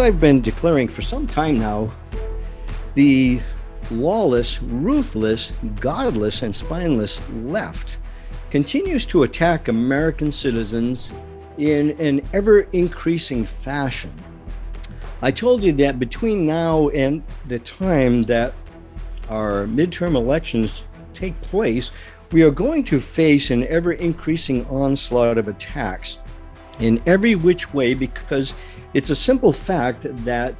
I've been declaring for some time now, the lawless, ruthless, godless, and spineless left continues to attack American citizens in an ever increasing fashion. I told you that between now and the time that our midterm elections take place, we are going to face an ever increasing onslaught of attacks in every which way because it's a simple fact that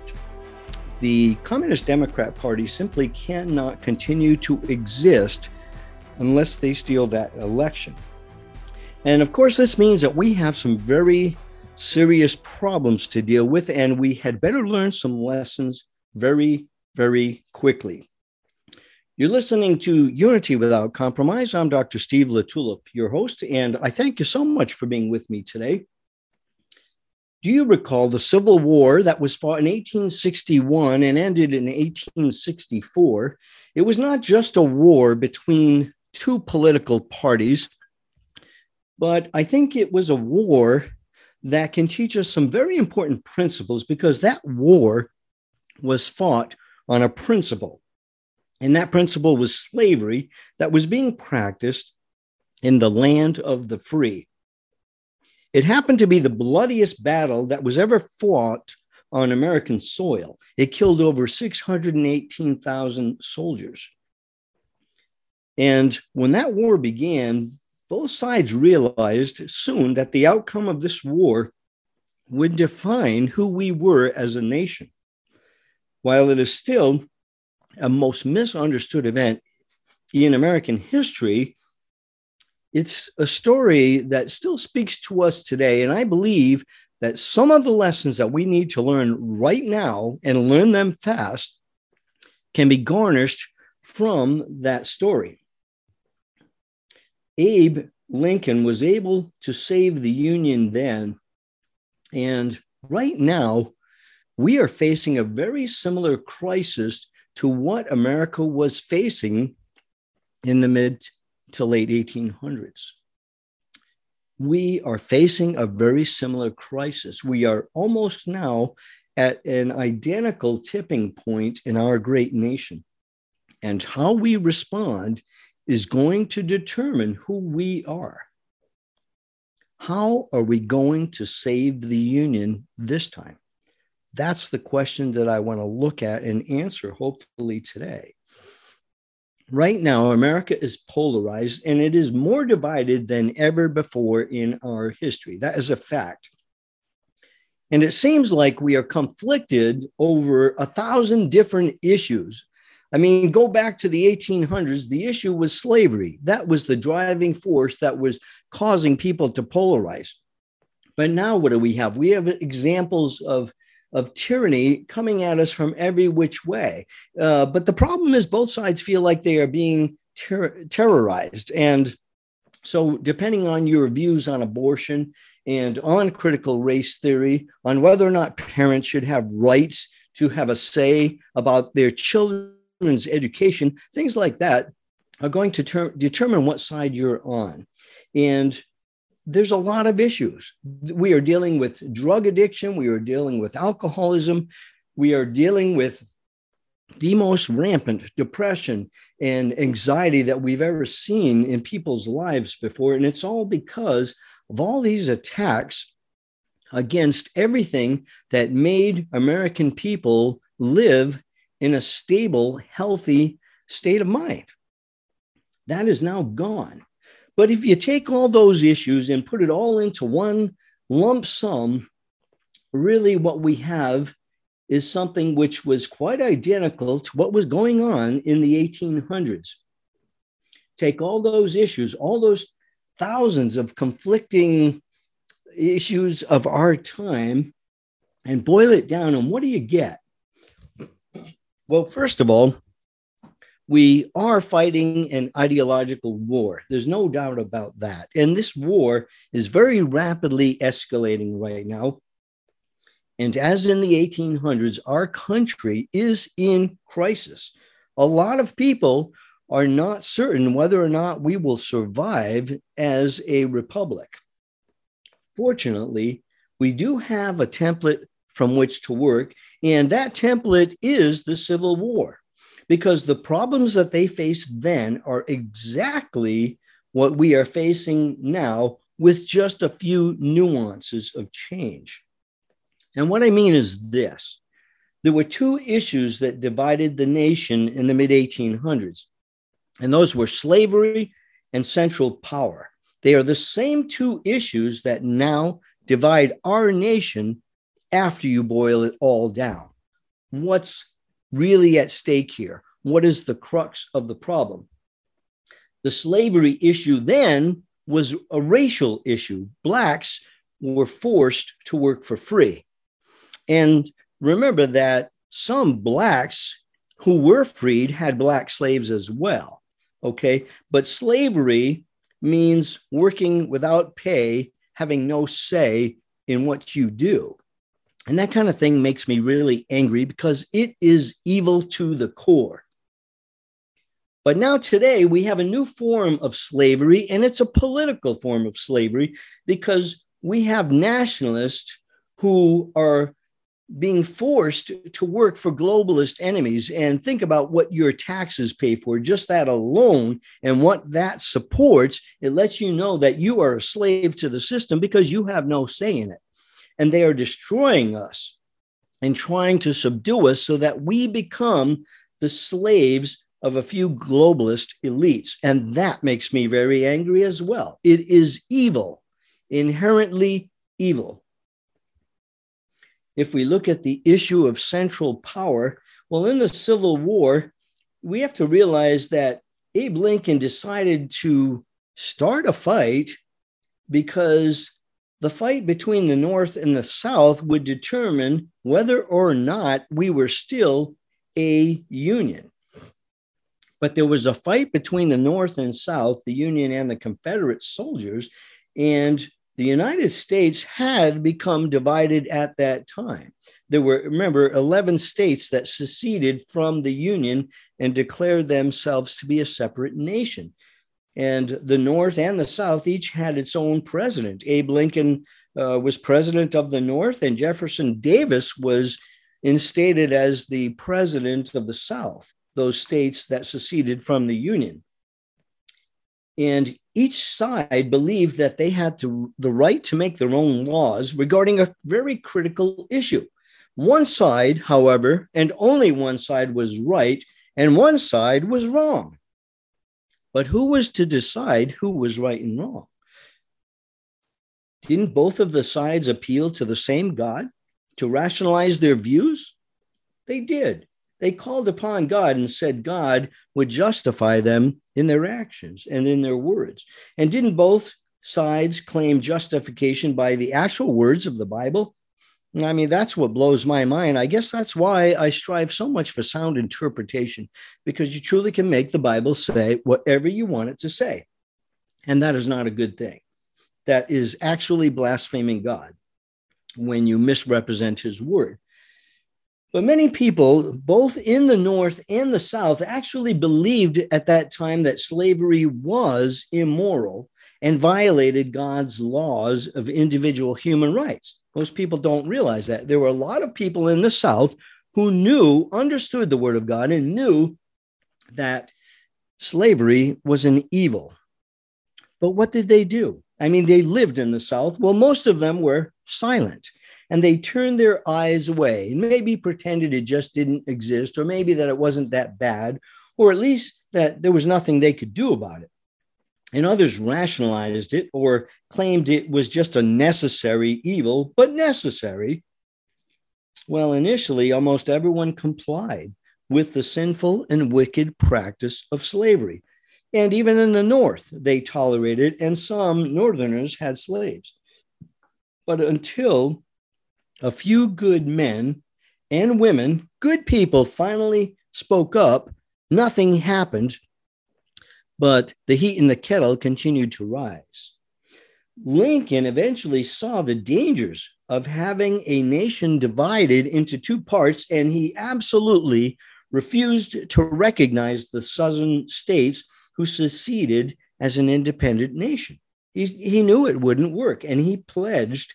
the Communist Democrat Party simply cannot continue to exist unless they steal that election. And of course, this means that we have some very serious problems to deal with, and we had better learn some lessons very, very quickly. You're listening to Unity Without Compromise. I'm Dr. Steve LaTulippe, your host, and I thank you so much for being with me today. Do you recall the Civil War that was fought in 1861 and ended in 1864? It was not just a war between two political parties, but I think it was a war that can teach us some very important principles because that war was fought on a principle. And that principle was slavery that was being practiced in the land of the free. It happened to be the bloodiest battle that was ever fought on American soil. It killed over 618,000 soldiers. And when that war began, both sides realized soon that the outcome of this war would define who we were as a nation. While it is still a most misunderstood event in American history, it's a story that still speaks to us today. And I believe that some of the lessons that we need to learn right now and learn them fast can be garnished from that story. Abe Lincoln was able to save the Union then. And right now, we are facing a very similar crisis to what America was facing in the mid to late 1800s. We are facing a very similar crisis. We are almost now at an identical tipping point in our great nation. And how we respond is going to determine who we are. How are we going to save the Union this time? That's the question that I want to look at and answer, hopefully, today right now, America is polarized and it is more divided than ever before in our history. That is a fact. And it seems like we are conflicted over a thousand different issues. I mean, go back to the 1800s, the issue was slavery. That was the driving force that was causing people to polarize. But now, what do we have? We have examples of of tyranny coming at us from every which way. Uh, but the problem is, both sides feel like they are being ter- terrorized. And so, depending on your views on abortion and on critical race theory, on whether or not parents should have rights to have a say about their children's education, things like that are going to ter- determine what side you're on. And there's a lot of issues. We are dealing with drug addiction, we are dealing with alcoholism, we are dealing with the most rampant depression and anxiety that we've ever seen in people's lives before. And it's all because of all these attacks against everything that made American people live in a stable, healthy state of mind. That is now gone. But if you take all those issues and put it all into one lump sum, really what we have is something which was quite identical to what was going on in the 1800s. Take all those issues, all those thousands of conflicting issues of our time, and boil it down. And what do you get? Well, first of all, we are fighting an ideological war. There's no doubt about that. And this war is very rapidly escalating right now. And as in the 1800s, our country is in crisis. A lot of people are not certain whether or not we will survive as a republic. Fortunately, we do have a template from which to work. And that template is the Civil War, because the problems that they faced then are exactly what we are facing now with just a few nuances of change. And what I mean is this there were two issues that divided the nation in the mid 1800s, and those were slavery and central power. They are the same two issues that now divide our nation after you boil it all down. What's really at stake here? What is the crux of the problem? The slavery issue then was a racial issue. Blacks were forced to work for free. And remember that some blacks who were freed had black slaves as well. Okay. But slavery means working without pay, having no say in what you do. And that kind of thing makes me really angry because it is evil to the core. But now, today, we have a new form of slavery, and it's a political form of slavery because we have nationalists who are being forced to work for globalist enemies and think about what your taxes pay for just that alone and what that supports it lets you know that you are a slave to the system because you have no say in it and they are destroying us and trying to subdue us so that we become the slaves of a few globalist elites. And that makes me very angry as well. It is evil inherently evil. If we look at the issue of central power, well, in the Civil War, we have to realize that Abe Lincoln decided to start a fight because the fight between the North and the South would determine whether or not we were still a union. But there was a fight between the North and South, the Union and the Confederate soldiers, and the United States had become divided at that time. There were, remember, 11 states that seceded from the Union and declared themselves to be a separate nation. And the North and the South each had its own president. Abe Lincoln uh, was president of the North, and Jefferson Davis was instated as the president of the South, those states that seceded from the Union. And each side believed that they had to, the right to make their own laws regarding a very critical issue. One side, however, and only one side was right, and one side was wrong. But who was to decide who was right and wrong? Didn't both of the sides appeal to the same God to rationalize their views? They did. They called upon God and said God would justify them in their actions and in their words. And didn't both sides claim justification by the actual words of the Bible? I mean, that's what blows my mind. I guess that's why I strive so much for sound interpretation, because you truly can make the Bible say whatever you want it to say. And that is not a good thing. That is actually blaspheming God when you misrepresent his word. But many people, both in the North and the South, actually believed at that time that slavery was immoral and violated God's laws of individual human rights. Most people don't realize that. There were a lot of people in the South who knew, understood the word of God, and knew that slavery was an evil. But what did they do? I mean, they lived in the South. Well, most of them were silent and they turned their eyes away and maybe pretended it just didn't exist, or maybe that it wasn't that bad, or at least that there was nothing they could do about it. And others rationalized it or claimed it was just a necessary evil, but necessary. Well, initially, almost everyone complied with the sinful and wicked practice of slavery. And even in the North, they tolerated, it, and some Northerners had slaves. But until a few good men and women, good people, finally spoke up. Nothing happened, but the heat in the kettle continued to rise. Lincoln eventually saw the dangers of having a nation divided into two parts, and he absolutely refused to recognize the southern states who seceded as an independent nation. He, he knew it wouldn't work, and he pledged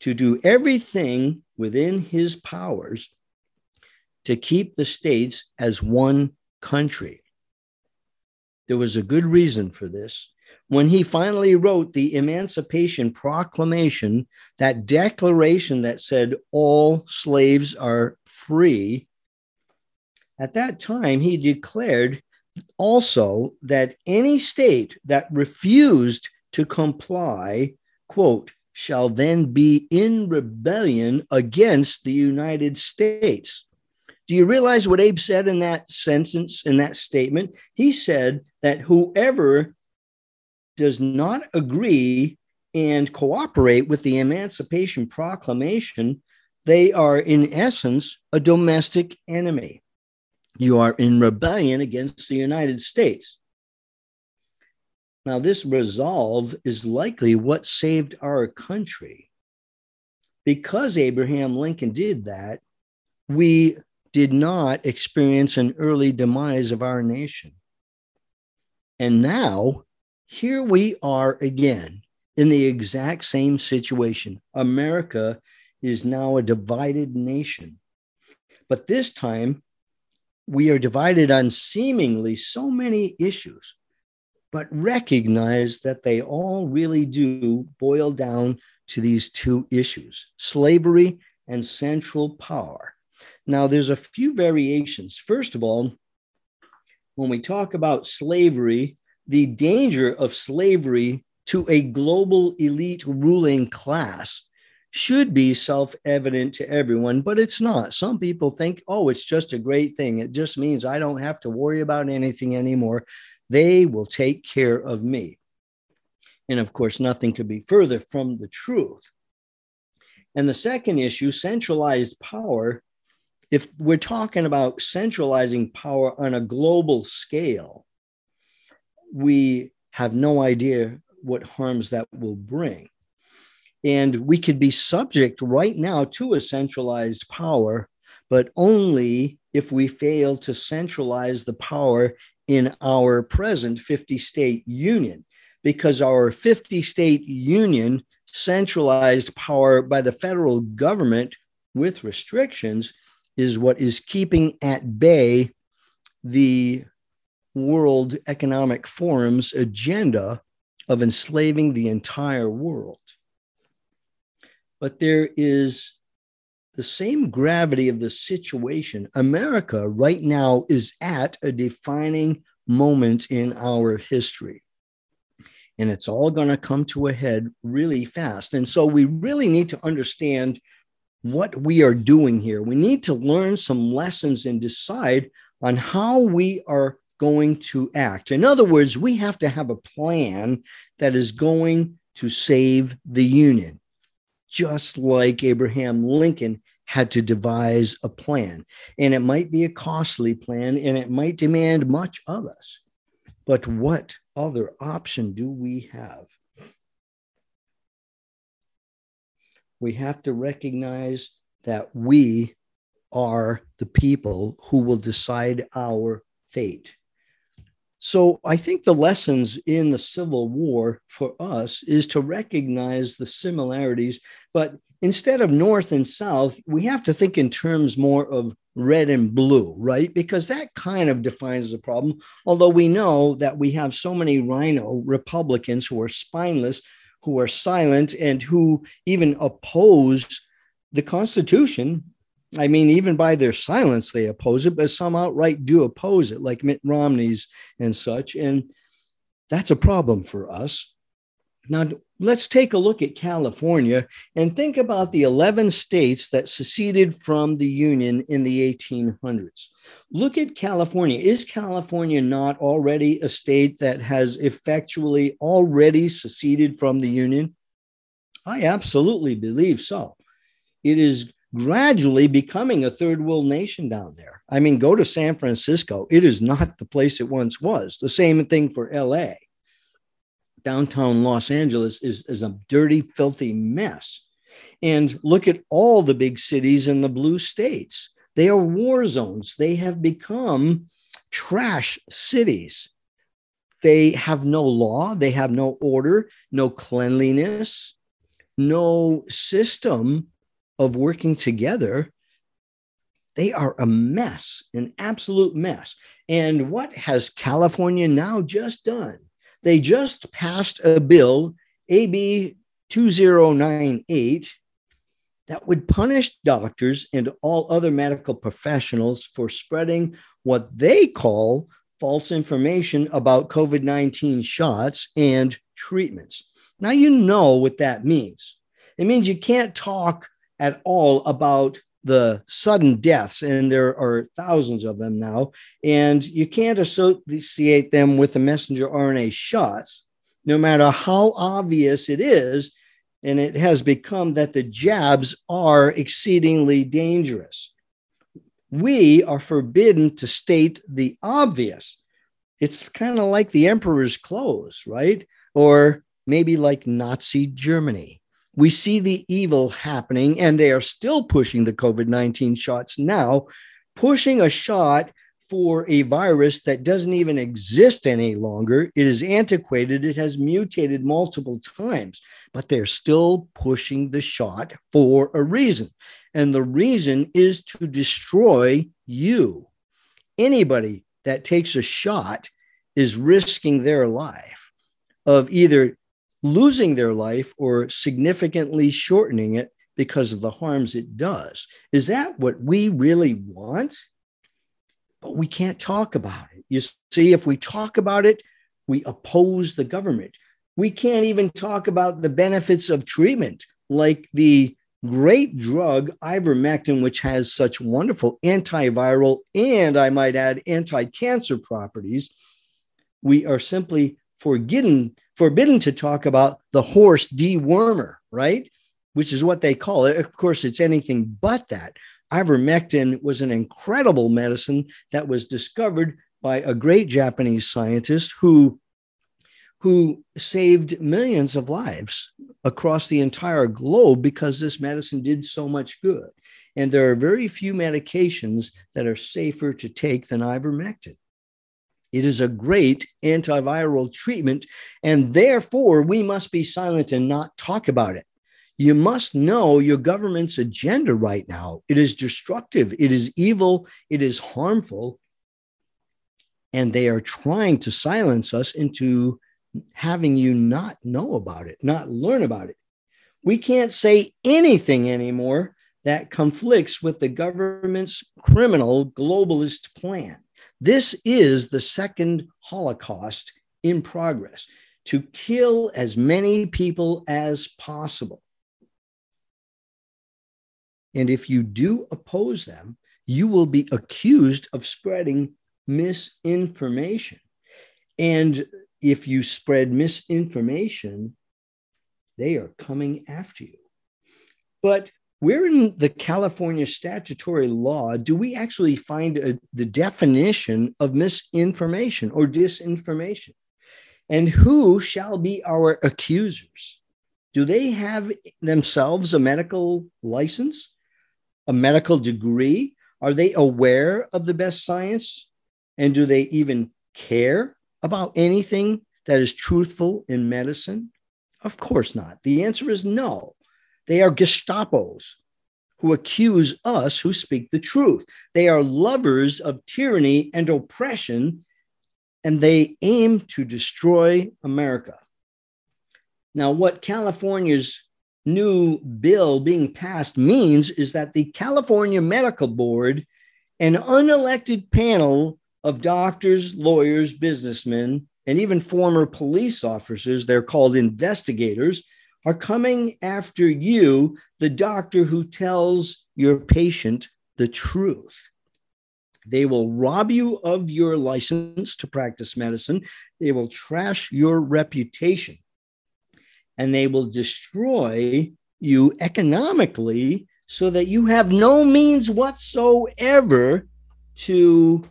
to do everything within his powers to keep the states as one country. There was a good reason for this. When he finally wrote the Emancipation Proclamation, that declaration that said all slaves are free, at that time he declared also that any state that refused to comply, quote, shall then be in rebellion against the United States. Do you realize what Abe said in that sentence, in that statement? He said that whoever does not agree and cooperate with the Emancipation Proclamation, they are in essence a domestic enemy. You are in rebellion against the United States. Now, this resolve is likely what saved our country. Because Abraham Lincoln did that, we did not experience an early demise of our nation. And now, here we are again in the exact same situation. America is now a divided nation. But this time, we are divided on seemingly so many issues, but recognize that they all really do boil down to these two issues slavery and central power. Now, there's a few variations. First of all, when we talk about slavery, the danger of slavery to a global elite ruling class should be self evident to everyone, but it's not. Some people think, oh, it's just a great thing. It just means I don't have to worry about anything anymore. They will take care of me. And of course, nothing could be further from the truth. And the second issue, centralized power, if we're talking about centralizing power on a global scale, we have no idea what harms that will bring. And we could be subject right now to a centralized power, but only if we fail to centralize the power in our present 50 state union, because our 50 state union centralized power by the federal government with restrictions is what is keeping at bay the World Economic Forum's agenda of enslaving the entire world but there is the same gravity of the situation. America right now is at a defining moment in our history. And it's all going to come to a head really fast. And so we really need to understand what we are doing here. We need to learn some lessons and decide on how we are going to act. In other words, we have to have a plan that is going to save the Union just like Abraham Lincoln had to devise a plan. And it might be a costly plan and it might demand much of us. But what other option do we have? We have to recognize that we are the people who will decide our fate. So I think the lessons in the Civil War for us is to recognize the similarities, but instead of North and South, we have to think in terms more of red and blue, right? Because that kind of defines the problem. Although we know that we have so many RINO Republicans who are spineless, who are silent, and who even oppose the Constitution I mean, even by their silence, they oppose it, but some outright do oppose it, like Mitt Romney's and such. And that's a problem for us. Now, let's take a look at California and think about the 11 states that seceded from the Union in the 1800s. Look at California. Is California not already a state that has effectually already seceded from the Union? I absolutely believe so. It is gradually becoming a third world nation down there. I mean, go to San Francisco. It is not the place it once was. The same thing for LA. Downtown Los Angeles is, is a dirty, filthy mess. And look at all the big cities in the blue states. They are war zones. They have become trash cities. They have no law, they have no order, no cleanliness. no system of working together, they are a mess, an absolute mess. And what has California now just done? They just passed a bill, AB 2098, that would punish doctors and all other medical professionals for spreading what they call false information about COVID 19 shots and treatments. Now, you know what that means. It means you can't talk at all about the sudden deaths, and there are thousands of them now, and you can't associate them with the messenger RNA shots, no matter how obvious it is. And it has become that the jabs are exceedingly dangerous. We are forbidden to state the obvious. It's kind of like the emperor's clothes, right? Or maybe like Nazi Germany we see the evil happening, and they are still pushing the COVID 19 shots now, pushing a shot for a virus that doesn't even exist any longer. It is antiquated, it has mutated multiple times, but they're still pushing the shot for a reason. And the reason is to destroy you. Anybody that takes a shot is risking their life of either losing their life or significantly shortening it because of the harms it does. Is that what we really want? But we can't talk about it. You see, if we talk about it, we oppose the government. We can't even talk about the benefits of treatment, like the great drug ivermectin, which has such wonderful antiviral and, I might add, anti cancer properties. We are simply forbidden forbidden to talk about the horse dewormer, right? Which is what they call it. Of course, it's anything but that. Ivermectin was an incredible medicine that was discovered by a great Japanese scientist who who saved millions of lives across the entire globe because this medicine did so much good. And there are very few medications that are safer to take than ivermectin. It is a great antiviral treatment, and therefore we must be silent and not talk about it. You must know your government's agenda right now. It is destructive, it is evil, it is harmful, and they are trying to silence us into having you not know about it, not learn about it. We can't say anything anymore that conflicts with the government's criminal globalist plan. This is the second Holocaust in progress to kill as many people as possible. And if you do oppose them, you will be accused of spreading misinformation. And if you spread misinformation, they are coming after you. But where in the California statutory law do we actually find a, the definition of misinformation or disinformation? And who shall be our accusers? Do they have themselves a medical license, a medical degree? Are they aware of the best science? And do they even care about anything that is truthful in medicine? Of course not. The answer is no. They are Gestapos who accuse us who speak the truth. They are lovers of tyranny and oppression, and they aim to destroy America. Now, what California's new bill being passed means is that the California Medical Board, an unelected panel of doctors, lawyers, businessmen, and even former police officers, they're called investigators, are coming after you, the doctor who tells your patient the truth. They will rob you of your license to practice medicine. They will trash your reputation and they will destroy you economically so that you have no means whatsoever to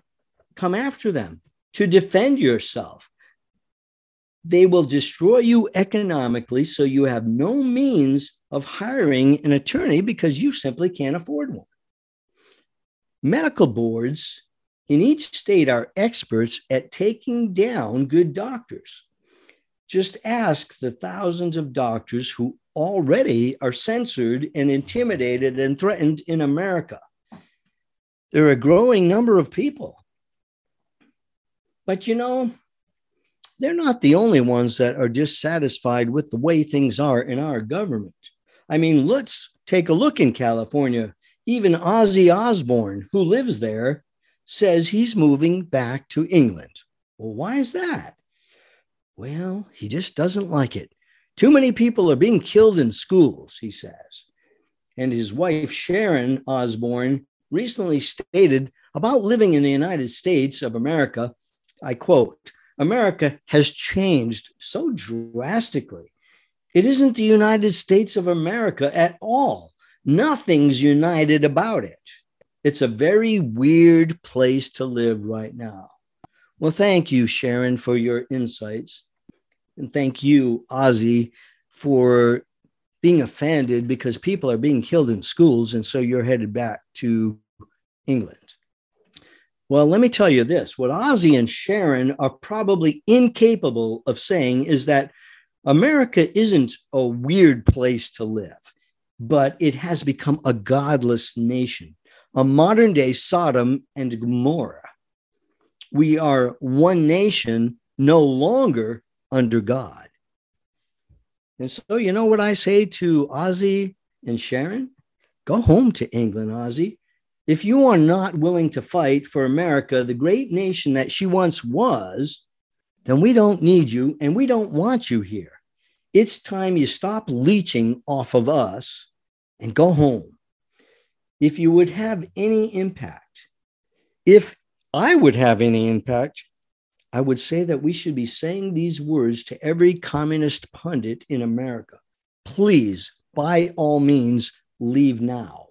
come after them, to defend yourself they will destroy you economically so you have no means of hiring an attorney because you simply can't afford one. Medical boards in each state are experts at taking down good doctors. Just ask the thousands of doctors who already are censored and intimidated and threatened in America. There are a growing number of people. But you know, they're not the only ones that are dissatisfied with the way things are in our government. I mean, let's take a look in California. Even Ozzy Osbourne, who lives there, says he's moving back to England. Well, why is that? Well, he just doesn't like it. Too many people are being killed in schools, he says. And his wife, Sharon Osbourne, recently stated about living in the United States of America I quote, America has changed so drastically. It isn't the United States of America at all. Nothing's united about it. It's a very weird place to live right now. Well, thank you, Sharon, for your insights. And thank you, Ozzy, for being offended because people are being killed in schools. And so you're headed back to England. Well, let me tell you this what Ozzy and Sharon are probably incapable of saying is that America isn't a weird place to live, but it has become a godless nation, a modern day Sodom and Gomorrah. We are one nation, no longer under God. And so, you know what I say to Ozzy and Sharon? Go home to England, Ozzy. If you are not willing to fight for America, the great nation that she once was, then we don't need you and we don't want you here. It's time you stop leeching off of us and go home. If you would have any impact, if I would have any impact, I would say that we should be saying these words to every communist pundit in America. Please, by all means, leave now.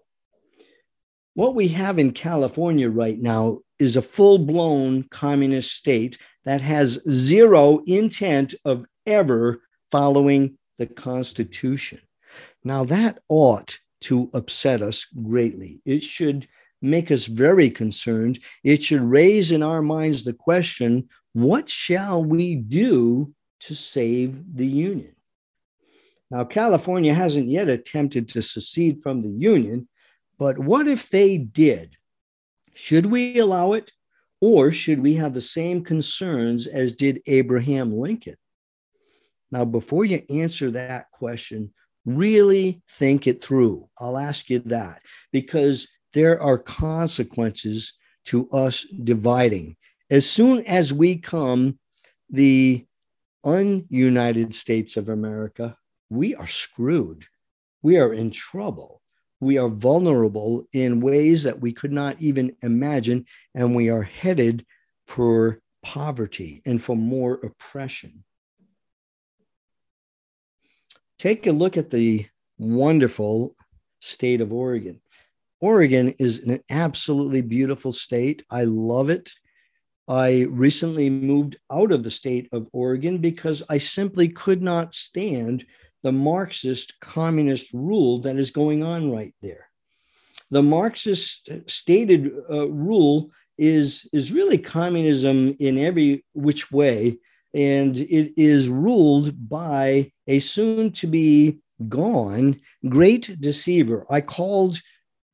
What we have in California right now is a full blown communist state that has zero intent of ever following the Constitution. Now, that ought to upset us greatly. It should make us very concerned. It should raise in our minds the question what shall we do to save the Union? Now, California hasn't yet attempted to secede from the Union, but what if they did? Should we allow it? Or should we have the same concerns as did Abraham Lincoln? Now, before you answer that question, really think it through. I'll ask you that because there are consequences to us dividing. As soon as we come the ununited States of America, we are screwed. We are in trouble we are vulnerable in ways that we could not even imagine, and we are headed for poverty and for more oppression. Take a look at the wonderful state of Oregon. Oregon is an absolutely beautiful state. I love it. I recently moved out of the state of Oregon because I simply could not stand the Marxist communist rule that is going on right there. The Marxist stated uh, rule is, is really communism in every which way, and it is ruled by a soon to be gone great deceiver. I called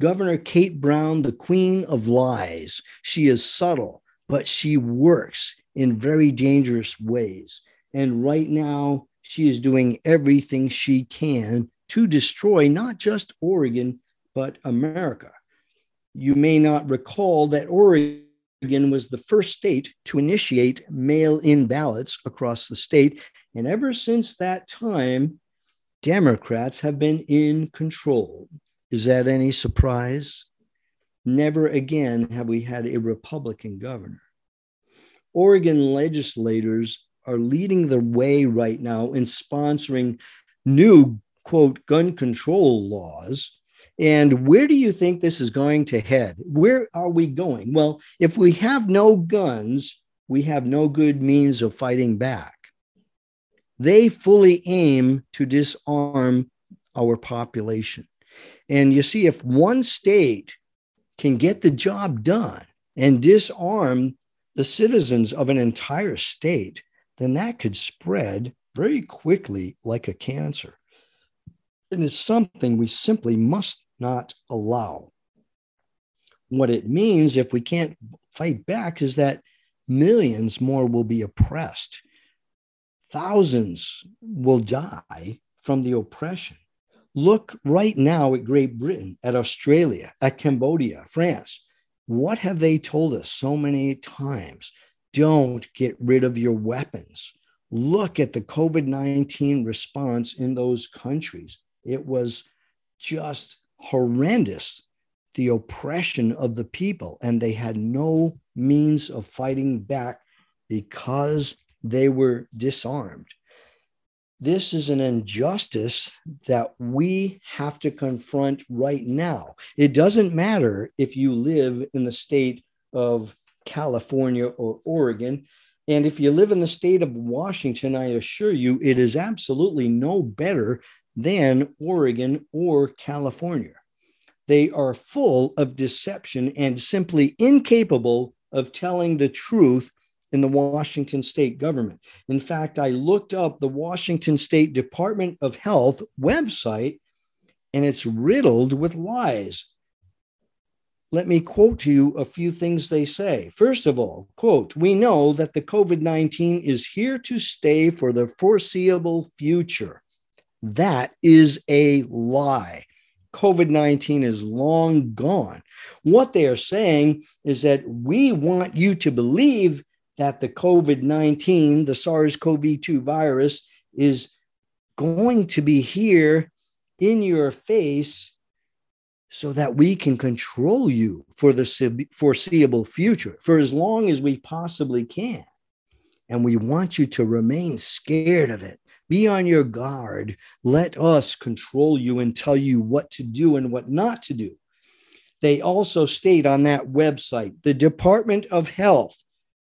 Governor Kate Brown the queen of lies. She is subtle, but she works in very dangerous ways. And right now, she is doing everything she can to destroy not just Oregon, but America. You may not recall that Oregon was the first state to initiate mail in ballots across the state. And ever since that time, Democrats have been in control. Is that any surprise? Never again have we had a Republican governor. Oregon legislators are leading the way right now in sponsoring new, quote, gun control laws. And where do you think this is going to head? Where are we going? Well, if we have no guns, we have no good means of fighting back. They fully aim to disarm our population. And you see, if one state can get the job done and disarm the citizens of an entire state, then that could spread very quickly like a cancer. And It is something we simply must not allow. What it means if we can't fight back is that millions more will be oppressed. Thousands will die from the oppression. Look right now at Great Britain, at Australia, at Cambodia, France. What have they told us so many times? Don't get rid of your weapons. Look at the COVID 19 response in those countries. It was just horrendous, the oppression of the people, and they had no means of fighting back because they were disarmed. This is an injustice that we have to confront right now. It doesn't matter if you live in the state of California or Oregon. And if you live in the state of Washington, I assure you, it is absolutely no better than Oregon or California. They are full of deception and simply incapable of telling the truth in the Washington state government. In fact, I looked up the Washington State Department of Health website, and it's riddled with lies. Let me quote to you a few things they say. First of all, quote, we know that the COVID 19 is here to stay for the foreseeable future. That is a lie. COVID 19 is long gone. What they are saying is that we want you to believe that the COVID 19, the SARS CoV 2 virus, is going to be here in your face so that we can control you for the foreseeable future, for as long as we possibly can. And we want you to remain scared of it. Be on your guard. Let us control you and tell you what to do and what not to do. They also state on that website the Department of Health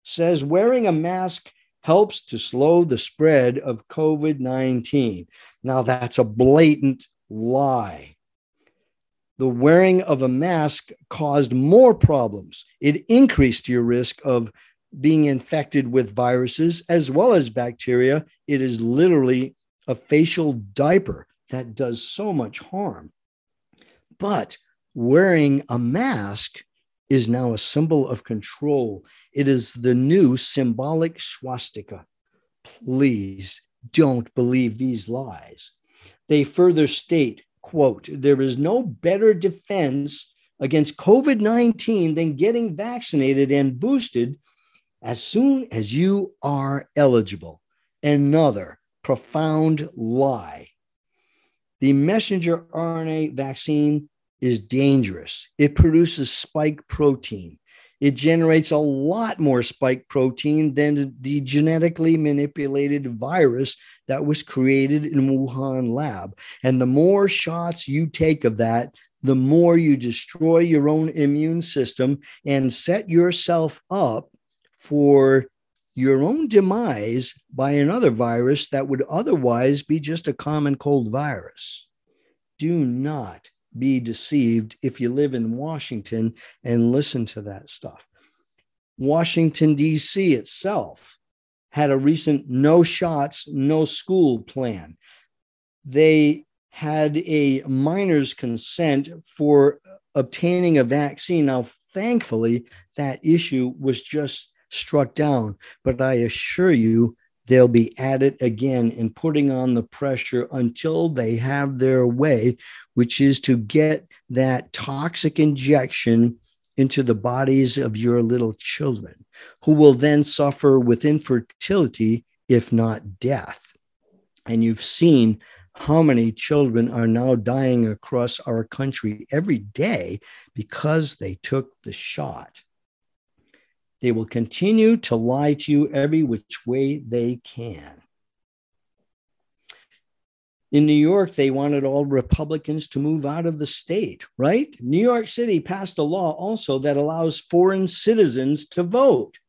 says wearing a mask helps to slow the spread of COVID 19. Now, that's a blatant lie. The wearing of a mask caused more problems. It increased your risk of being infected with viruses as well as bacteria. It is literally a facial diaper that does so much harm. But wearing a mask is now a symbol of control. It is the new symbolic swastika. Please don't believe these lies. They further state, quote, there is no better defense against COVID 19 than getting vaccinated and boosted as soon as you are eligible. Another profound lie. The messenger RNA vaccine is dangerous. It produces spike protein. It generates a lot more spike protein than the genetically manipulated virus that was created in Wuhan lab. And the more shots you take of that, the more you destroy your own immune system and set yourself up for your own demise by another virus that would otherwise be just a common cold virus. Do not be deceived if you live in Washington and listen to that stuff. Washington, D.C. itself had a recent no shots, no school plan. They had a minor's consent for obtaining a vaccine. Now, thankfully, that issue was just struck down, but I assure you, they'll be at it again and putting on the pressure until they have their way, which is to get that toxic injection into the bodies of your little children, who will then suffer with infertility, if not death. And you've seen how many children are now dying across our country every day because they took the shot. They will continue to lie to you every which way they can. In New York, they wanted all Republicans to move out of the state, right? New York City passed a law also that allows foreign citizens to vote.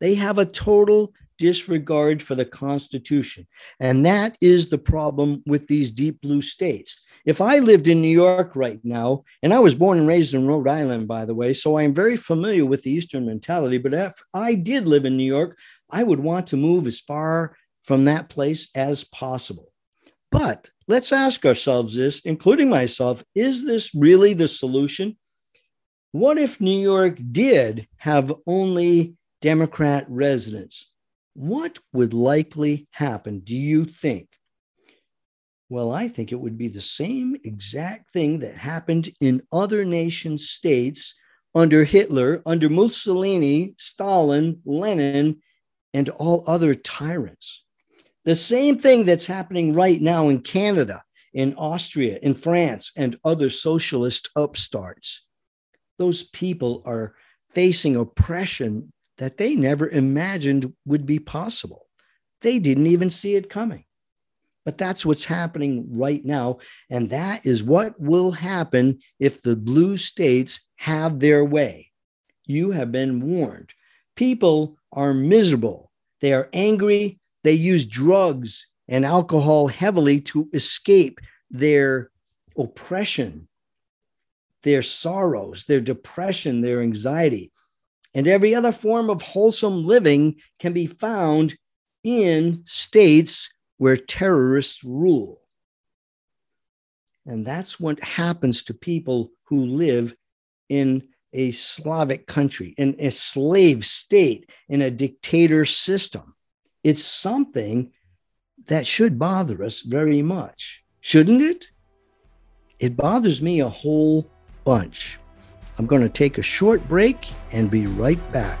They have a total disregard for the Constitution. And that is the problem with these deep blue states. If I lived in New York right now, and I was born and raised in Rhode Island, by the way, so I'm very familiar with the Eastern mentality. But if I did live in New York, I would want to move as far from that place as possible. But let's ask ourselves this, including myself is this really the solution? What if New York did have only Democrat residents? What would likely happen, do you think? Well, I think it would be the same exact thing that happened in other nation states under Hitler, under Mussolini, Stalin, Lenin, and all other tyrants. The same thing that's happening right now in Canada, in Austria, in France, and other socialist upstarts. Those people are facing oppression that they never imagined would be possible. They didn't even see it coming. But that's what's happening right now. And that is what will happen if the blue states have their way. You have been warned. People are miserable. They are angry. They use drugs and alcohol heavily to escape their oppression, their sorrows, their depression, their anxiety. And every other form of wholesome living can be found in states where terrorists rule. And that's what happens to people who live in a Slavic country, in a slave state, in a dictator system. It's something that should bother us very much, shouldn't it? It bothers me a whole bunch. I'm going to take a short break and be right back.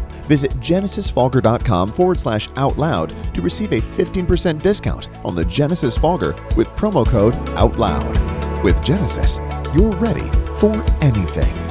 Visit genesisfogger.com forward slash out loud to receive a 15% discount on the Genesis Fogger with promo code OUTLOUD. With Genesis, you're ready for anything.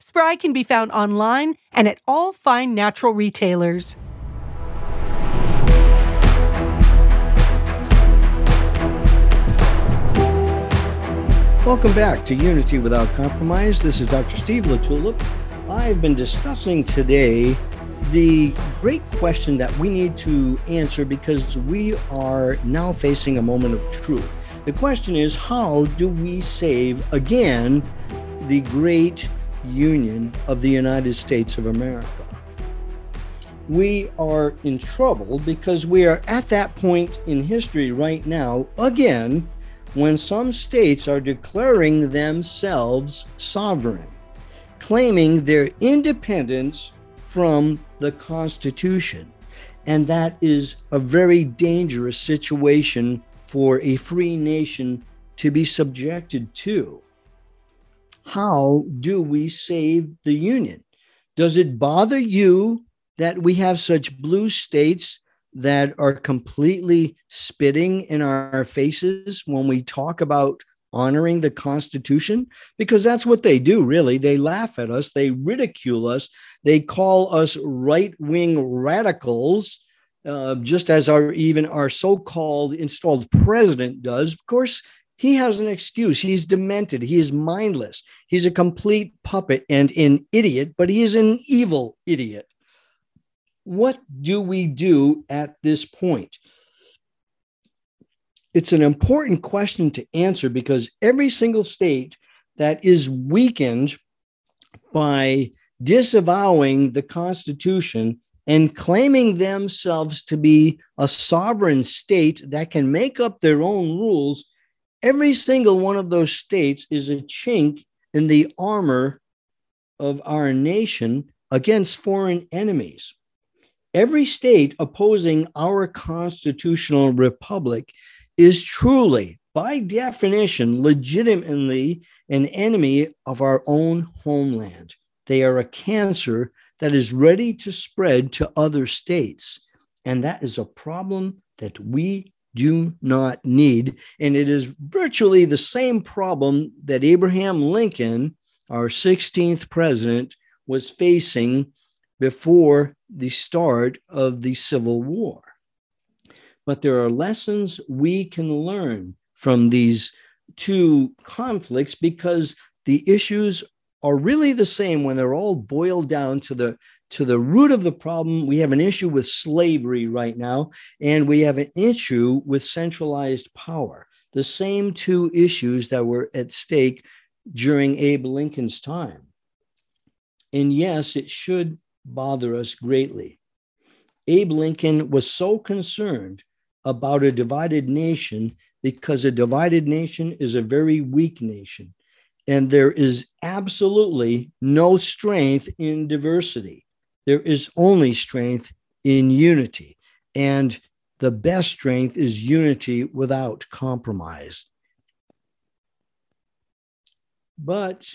Spry can be found online and at all fine natural retailers. Welcome back to Unity Without Compromise. This is Dr. Steve LaTulippe. I've been discussing today the great question that we need to answer because we are now facing a moment of truth. The question is how do we save again the great union of the United States of America? We are in trouble because we are at that point in history right now, again, when some states are declaring themselves sovereign, claiming their independence from the Constitution. And that is a very dangerous situation for a free nation to be subjected to. How do we save the Union? Does it bother you that we have such blue states that are completely spitting in our faces when we talk about honoring the Constitution? Because that's what they do, really. They laugh at us, they ridicule us, they call us right wing radicals. Uh, just as our even our so-called installed president does. Of course, he has an excuse. He's demented. He is mindless. He's a complete puppet and an idiot, but he is an evil idiot. What do we do at this point? It's an important question to answer because every single state that is weakened by disavowing the Constitution and claiming themselves to be a sovereign state that can make up their own rules, every single one of those states is a chink in the armor of our nation against foreign enemies. Every state opposing our constitutional republic is truly, by definition, legitimately an enemy of our own homeland. They are a cancer that is ready to spread to other states. And that is a problem that we do not need. And it is virtually the same problem that Abraham Lincoln, our 16th president, was facing before the start of the Civil War. But there are lessons we can learn from these two conflicts because the issues are really the same when they're all boiled down to the to the root of the problem we have an issue with slavery right now and we have an issue with centralized power. The same two issues that were at stake during abe lincoln's time. And yes it should bother us greatly. Abe lincoln was so concerned about a divided nation because a divided nation is a very weak nation and there is absolutely no strength in diversity. There is only strength in unity. And the best strength is unity without compromise. But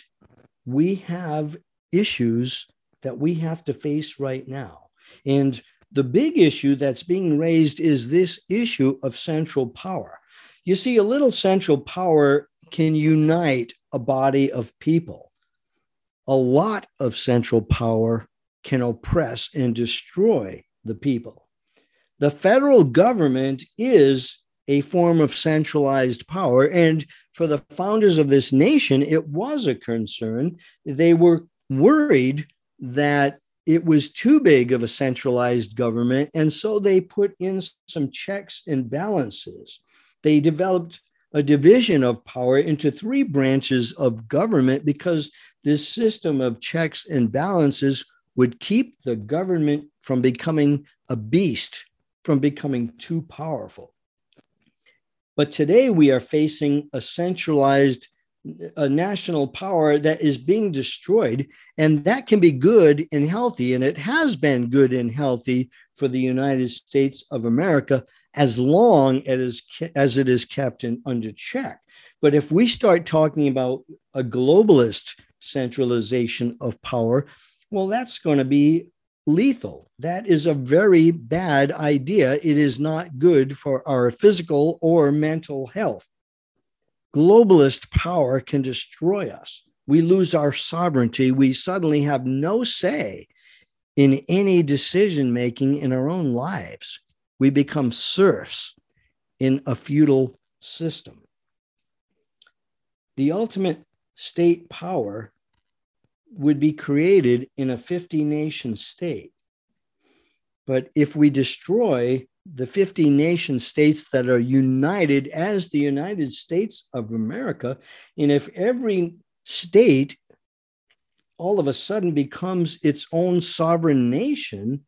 we have issues that we have to face right now. And the big issue that's being raised is this issue of central power. You see, a little central power can unite a body of people. A lot of central power can oppress and destroy the people. The federal government is a form of centralized power. And for the founders of this nation, it was a concern. They were worried that it was too big of a centralized government. And so they put in some checks and balances. They developed a division of power into three branches of government because this system of checks and balances would keep the government from becoming a beast, from becoming too powerful. But today we are facing a centralized a national power that is being destroyed. And that can be good and healthy. And it has been good and healthy for the United States of America as long as, as it is kept in, under check. But if we start talking about a globalist centralization of power, well, that's going to be lethal. That is a very bad idea. It is not good for our physical or mental health globalist power can destroy us. We lose our sovereignty. We suddenly have no say in any decision making in our own lives. We become serfs in a feudal system. The ultimate state power would be created in a 50 nation state. But if we destroy the 50 nation states that are united as the United States of America. And if every state all of a sudden becomes its own sovereign nation,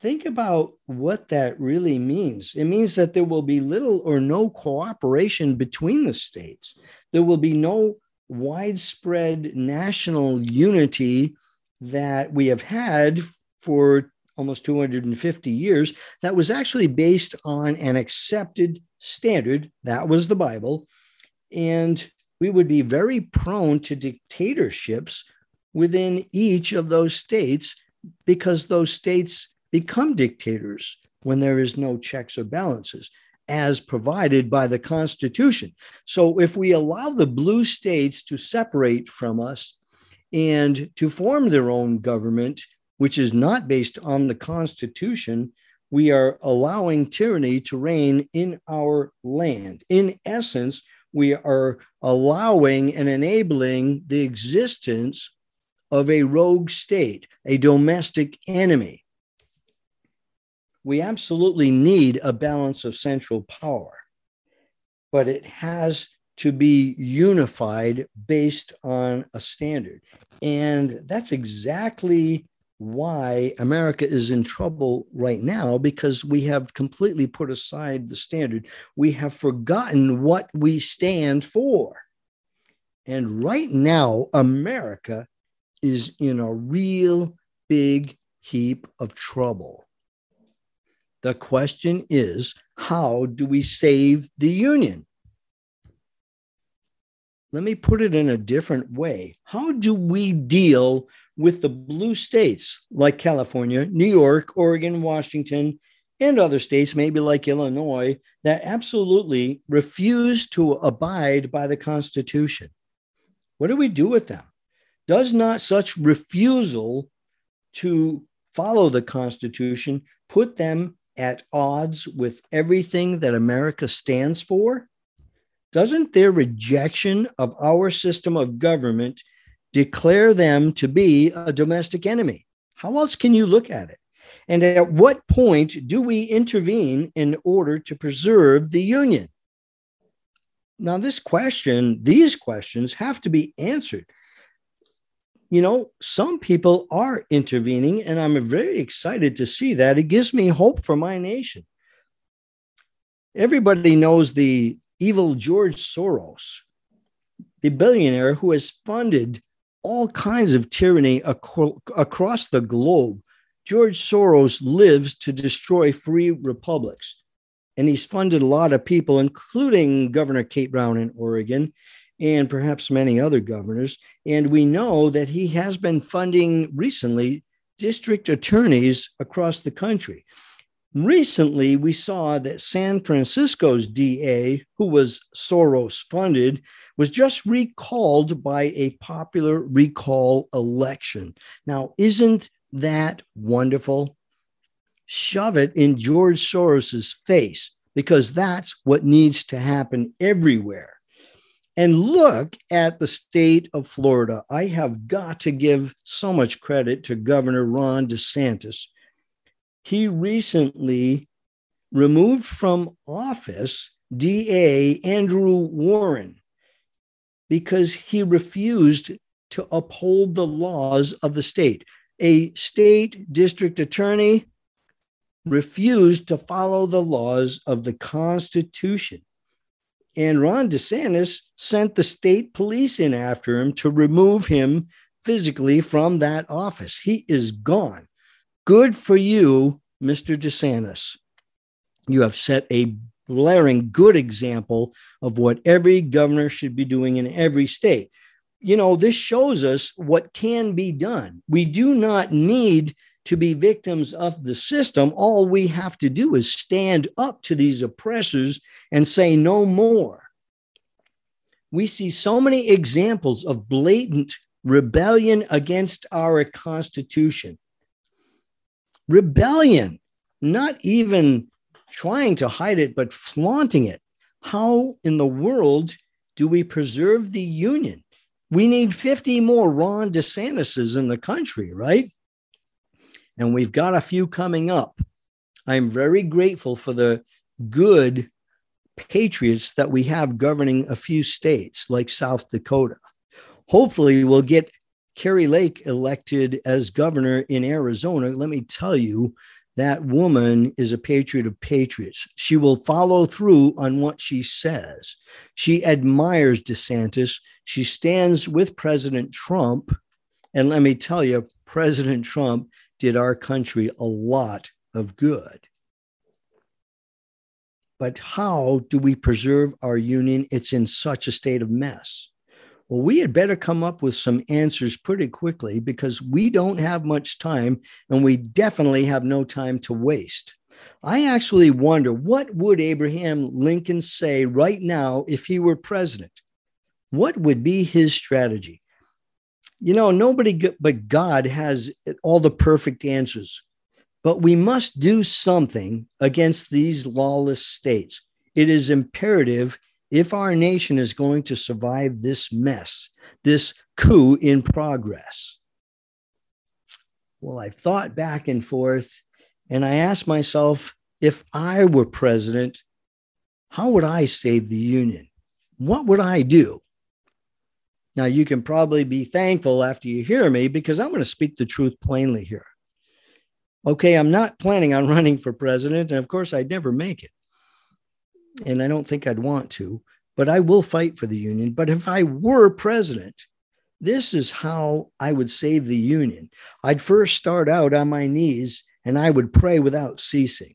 think about what that really means. It means that there will be little or no cooperation between the states, there will be no widespread national unity that we have had for almost 250 years, that was actually based on an accepted standard. That was the Bible. And we would be very prone to dictatorships within each of those states because those states become dictators when there is no checks or balances as provided by the Constitution. So if we allow the blue states to separate from us and to form their own government, which is not based on the Constitution, we are allowing tyranny to reign in our land. In essence, we are allowing and enabling the existence of a rogue state, a domestic enemy. We absolutely need a balance of central power, but it has to be unified based on a standard. And that's exactly why America is in trouble right now because we have completely put aside the standard. We have forgotten what we stand for. And right now, America is in a real big heap of trouble. The question is how do we save the Union? Let me put it in a different way. How do we deal with the blue states like California, New York, Oregon, Washington, and other states, maybe like Illinois, that absolutely refuse to abide by the Constitution? What do we do with them? Does not such refusal to follow the Constitution put them at odds with everything that America stands for? Doesn't their rejection of our system of government declare them to be a domestic enemy. How else can you look at it? And at what point do we intervene in order to preserve the Union? Now, this question, these questions have to be answered. You know, some people are intervening, and I'm very excited to see that. It gives me hope for my nation. Everybody knows the evil George Soros, the billionaire who has funded all kinds of tyranny ac- across the globe. George Soros lives to destroy free republics. And he's funded a lot of people, including Governor Kate Brown in Oregon and perhaps many other governors. And we know that he has been funding recently district attorneys across the country. Recently, we saw that San Francisco's DA, who was Soros funded, was just recalled by a popular recall election. Now, isn't that wonderful? Shove it in George Soros's face because that's what needs to happen everywhere. And look at the state of Florida. I have got to give so much credit to Governor Ron DeSantis he recently removed from office DA Andrew Warren because he refused to uphold the laws of the state. A state district attorney refused to follow the laws of the Constitution. And Ron DeSantis sent the state police in after him to remove him physically from that office. He is gone. Good for you, Mr. DeSantis. You have set a blaring good example of what every governor should be doing in every state. You know, this shows us what can be done. We do not need to be victims of the system. All we have to do is stand up to these oppressors and say no more. We see so many examples of blatant rebellion against our Constitution rebellion, not even trying to hide it, but flaunting it. How in the world do we preserve the union? We need 50 more Ron DeSantis's in the country, right? And we've got a few coming up. I'm very grateful for the good patriots that we have governing a few states like South Dakota. Hopefully, we'll get Kari Lake elected as governor in Arizona, let me tell you, that woman is a patriot of patriots. She will follow through on what she says. She admires DeSantis. She stands with President Trump. And let me tell you, President Trump did our country a lot of good. But how do we preserve our union? It's in such a state of mess. Well, we had better come up with some answers pretty quickly because we don't have much time and we definitely have no time to waste. I actually wonder what would Abraham Lincoln say right now if he were president? What would be his strategy? You know, nobody but God has all the perfect answers, but we must do something against these lawless states. It is imperative if our nation is going to survive this mess, this coup in progress. Well, I've thought back and forth, and I asked myself if I were president, how would I save the Union? What would I do? Now, you can probably be thankful after you hear me because I'm going to speak the truth plainly here. Okay, I'm not planning on running for president. And of course, I'd never make it. And I don't think I'd want to, but I will fight for the union. But if I were president, this is how I would save the union. I'd first start out on my knees and I would pray without ceasing.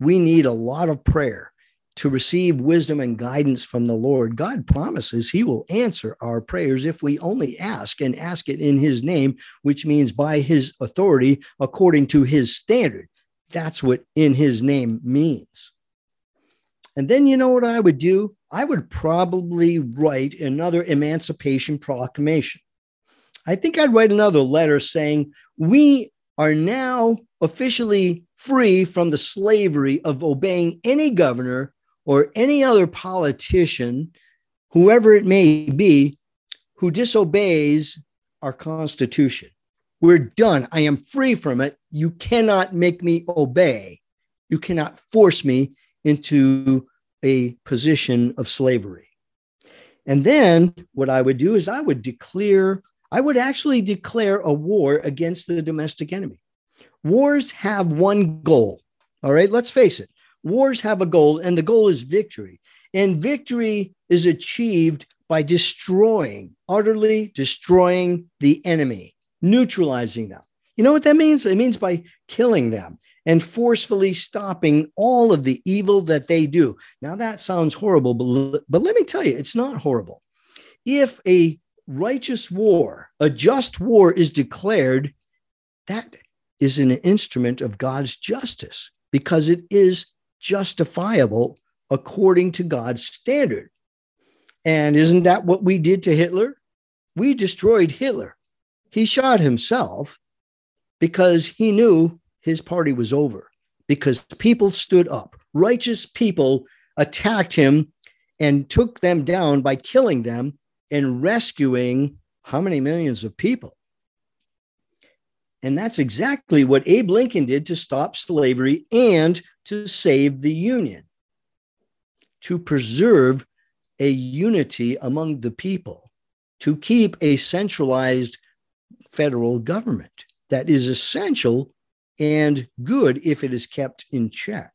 We need a lot of prayer to receive wisdom and guidance from the Lord, God promises He will answer our prayers if we only ask and ask it in His name, which means by His authority according to His standard. That's what in His name means. And then you know what I would do? I would probably write another Emancipation Proclamation. I think I'd write another letter saying, We are now officially free from the slavery of obeying any governor or any other politician, whoever it may be, who disobeys our Constitution. We're done. I am free from it. You cannot make me obey. You cannot force me into a position of slavery. And then what I would do is I would declare, I would actually declare a war against the domestic enemy. Wars have one goal. All right, let's face it wars have a goal, and the goal is victory. And victory is achieved by destroying, utterly destroying the enemy, neutralizing them. You know what that means? It means by killing them and forcefully stopping all of the evil that they do. Now, that sounds horrible, but, but let me tell you, it's not horrible. If a righteous war, a just war is declared, that is an instrument of God's justice because it is justifiable according to God's standard. And isn't that what we did to Hitler? We destroyed Hitler. He shot himself because he knew his party was over, because people stood up. Righteous people attacked him and took them down by killing them and rescuing how many millions of people? And that's exactly what Abe Lincoln did to stop slavery and to save the Union, to preserve a unity among the people, to keep a centralized federal government that is essential and good if it is kept in check.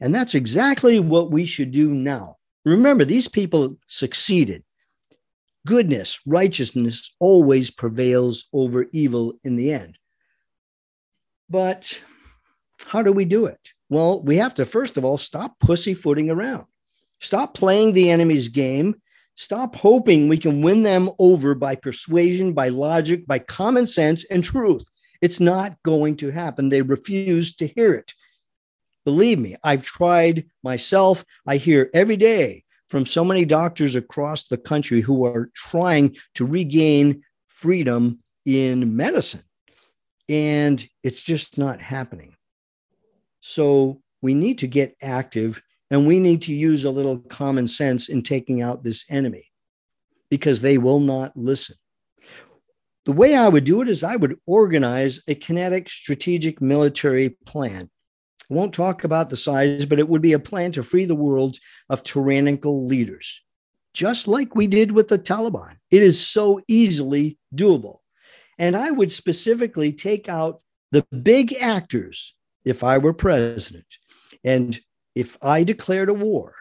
And that's exactly what we should do now. Remember, these people succeeded goodness, righteousness always prevails over evil in the end. But how do we do it? Well, we have to, first of all, stop pussyfooting around. Stop playing the enemy's game. Stop hoping we can win them over by persuasion, by logic, by common sense and truth. It's not going to happen. They refuse to hear it. Believe me, I've tried myself. I hear every day from so many doctors across the country who are trying to regain freedom in medicine. And it's just not happening. So we need to get active and we need to use a little common sense in taking out this enemy because they will not listen. The way I would do it is I would organize a kinetic strategic military plan won't talk about the size, but it would be a plan to free the world of tyrannical leaders, just like we did with the Taliban. It is so easily doable. And I would specifically take out the big actors if I were president. And if I declared a war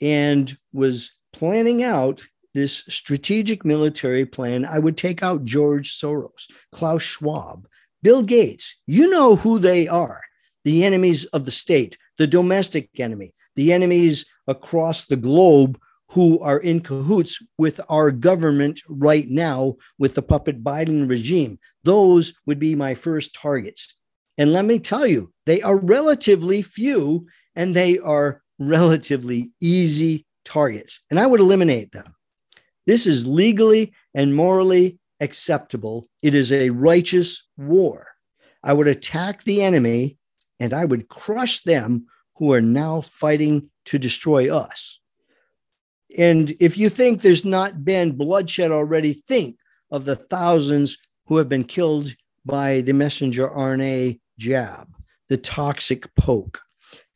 and was planning out this strategic military plan, I would take out George Soros, Klaus Schwab, Bill Gates. You know who they are the enemies of the state, the domestic enemy, the enemies across the globe who are in cahoots with our government right now with the puppet Biden regime. Those would be my first targets. And let me tell you, they are relatively few and they are relatively easy targets. And I would eliminate them. This is legally and morally acceptable. It is a righteous war. I would attack the enemy and I would crush them who are now fighting to destroy us. And if you think there's not been bloodshed already, think of the thousands who have been killed by the messenger RNA jab, the toxic poke.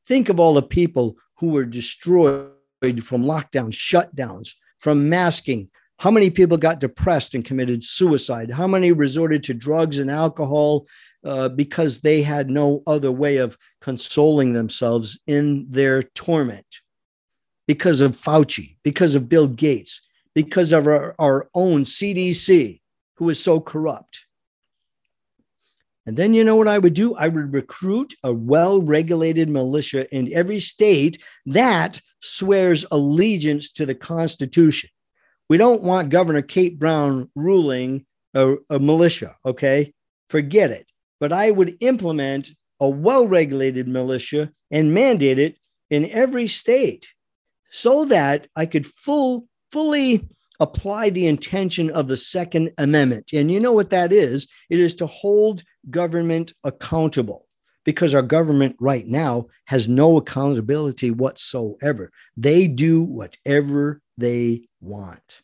Think of all the people who were destroyed from lockdowns, shutdowns, from masking. How many people got depressed and committed suicide? How many resorted to drugs and alcohol uh, because they had no other way of consoling themselves in their torment? Because of Fauci, because of Bill Gates, because of our, our own CDC, who is so corrupt. And then you know what I would do? I would recruit a well regulated militia in every state that swears allegiance to the Constitution. We don't want Governor Kate Brown ruling a, a militia, okay? Forget it. But I would implement a well regulated militia and mandate it in every state so that I could full, fully apply the intention of the Second Amendment. And you know what that is? It is to hold government accountable because our government right now has no accountability whatsoever. They do whatever they want.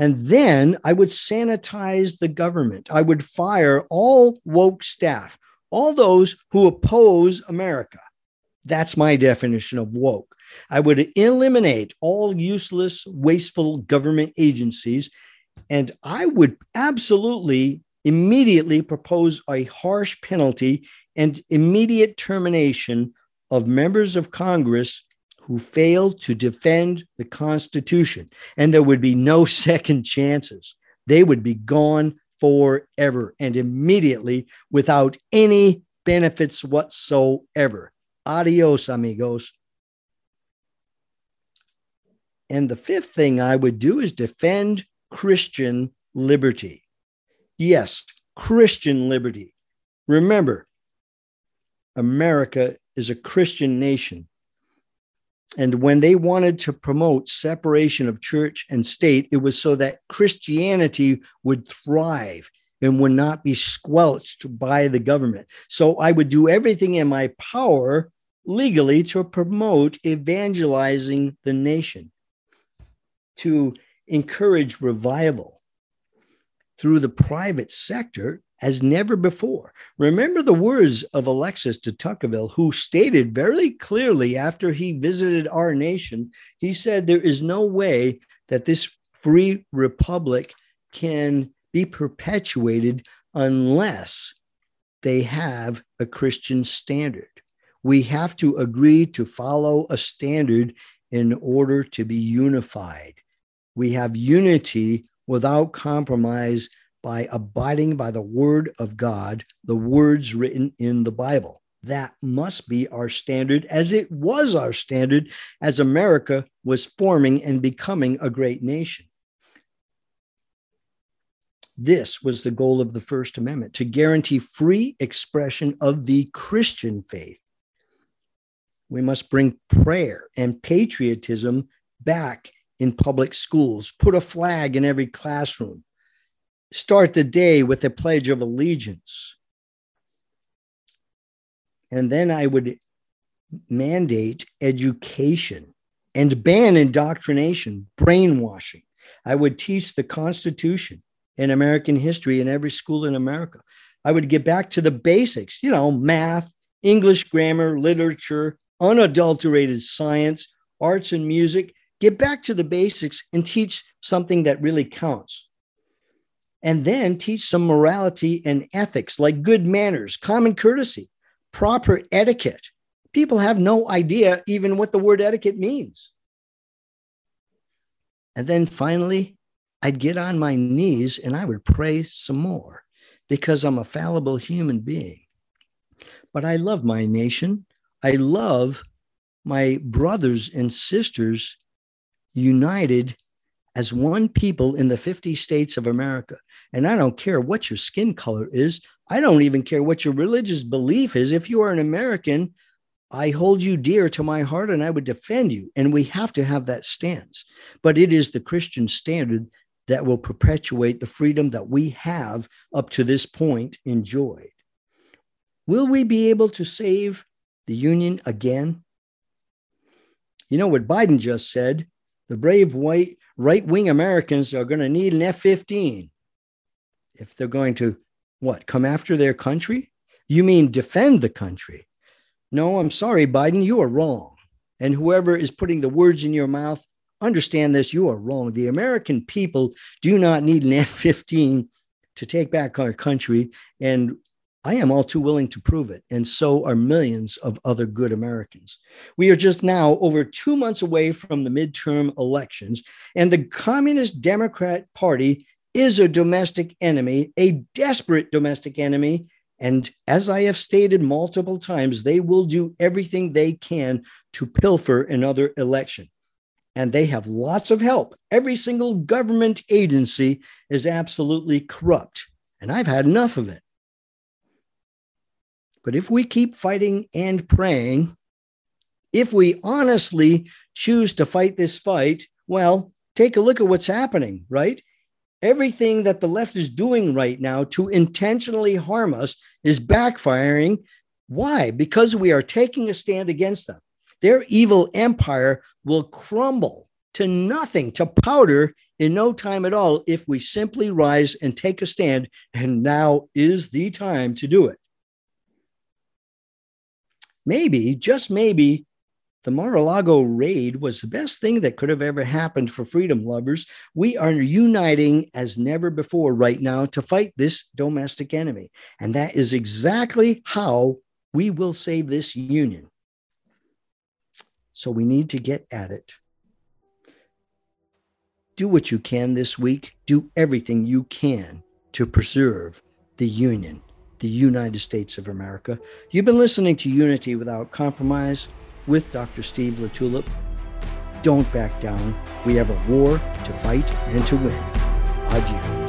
And then I would sanitize the government. I would fire all woke staff, all those who oppose America. That's my definition of woke. I would eliminate all useless, wasteful government agencies. And I would absolutely immediately propose a harsh penalty and immediate termination of members of Congress who failed to defend the Constitution. And there would be no second chances. They would be gone forever and immediately without any benefits whatsoever. Adios, amigos. And the fifth thing I would do is defend Christian liberty. Yes, Christian liberty. Remember, America is a Christian nation. And when they wanted to promote separation of church and state, it was so that Christianity would thrive and would not be squelched by the government. So I would do everything in my power legally to promote evangelizing the nation to encourage revival through the private sector as never before. Remember the words of Alexis de Tocqueville, who stated very clearly after he visited our nation, he said, There is no way that this free republic can be perpetuated unless they have a Christian standard. We have to agree to follow a standard in order to be unified. We have unity without compromise by abiding by the word of God, the words written in the Bible. That must be our standard, as it was our standard as America was forming and becoming a great nation. This was the goal of the First Amendment to guarantee free expression of the Christian faith. We must bring prayer and patriotism back in public schools, put a flag in every classroom, start the day with a Pledge of Allegiance. And then I would mandate education and ban indoctrination, brainwashing. I would teach the Constitution and American history in every school in America. I would get back to the basics, you know, math, English grammar, literature, unadulterated science, arts and music, Get back to the basics and teach something that really counts. And then teach some morality and ethics like good manners, common courtesy, proper etiquette. People have no idea even what the word etiquette means. And then finally, I'd get on my knees and I would pray some more because I'm a fallible human being. But I love my nation. I love my brothers and sisters united as one people in the 50 states of America. And I don't care what your skin color is, I don't even care what your religious belief is. If you are an American, I hold you dear to my heart and I would defend you. And we have to have that stance. But it is the Christian standard that will perpetuate the freedom that we have up to this point enjoyed. Will we be able to save the Union again? You know what Biden just said? The brave white right wing Americans are going to need an F 15 if they're going to, what, come after their country? You mean defend the country? No, I'm sorry, Biden, you are wrong. And whoever is putting the words in your mouth, understand this, you are wrong. The American people do not need an F 15 to take back our country. And I am all too willing to prove it. And so are millions of other good Americans. We are just now over two months away from the midterm elections, and the Communist Democrat Party is a domestic enemy, a desperate domestic enemy. And as I have stated multiple times, they will do everything they can to pilfer another election. And they have lots of help. Every single government agency is absolutely corrupt. And I've had enough of it. But if we keep fighting and praying, if we honestly choose to fight this fight, well, take a look at what's happening, right? Everything that the left is doing right now to intentionally harm us is backfiring. Why? Because we are taking a stand against them. Their evil empire will crumble to nothing, to powder in no time at all if we simply rise and take a stand. And now is the time to do it maybe, just maybe, the Mar a Lago raid was the best thing that could have ever happened for freedom lovers. We are uniting as never before right now to fight this domestic enemy. And that is exactly how we will save this union. So we need to get at it. Do what you can this week. Do everything you can to preserve the union the United States of America. You've been listening to Unity Without Compromise with Dr. Steve LaTulippe. Don't back down. We have a war to fight and to win. Adieu.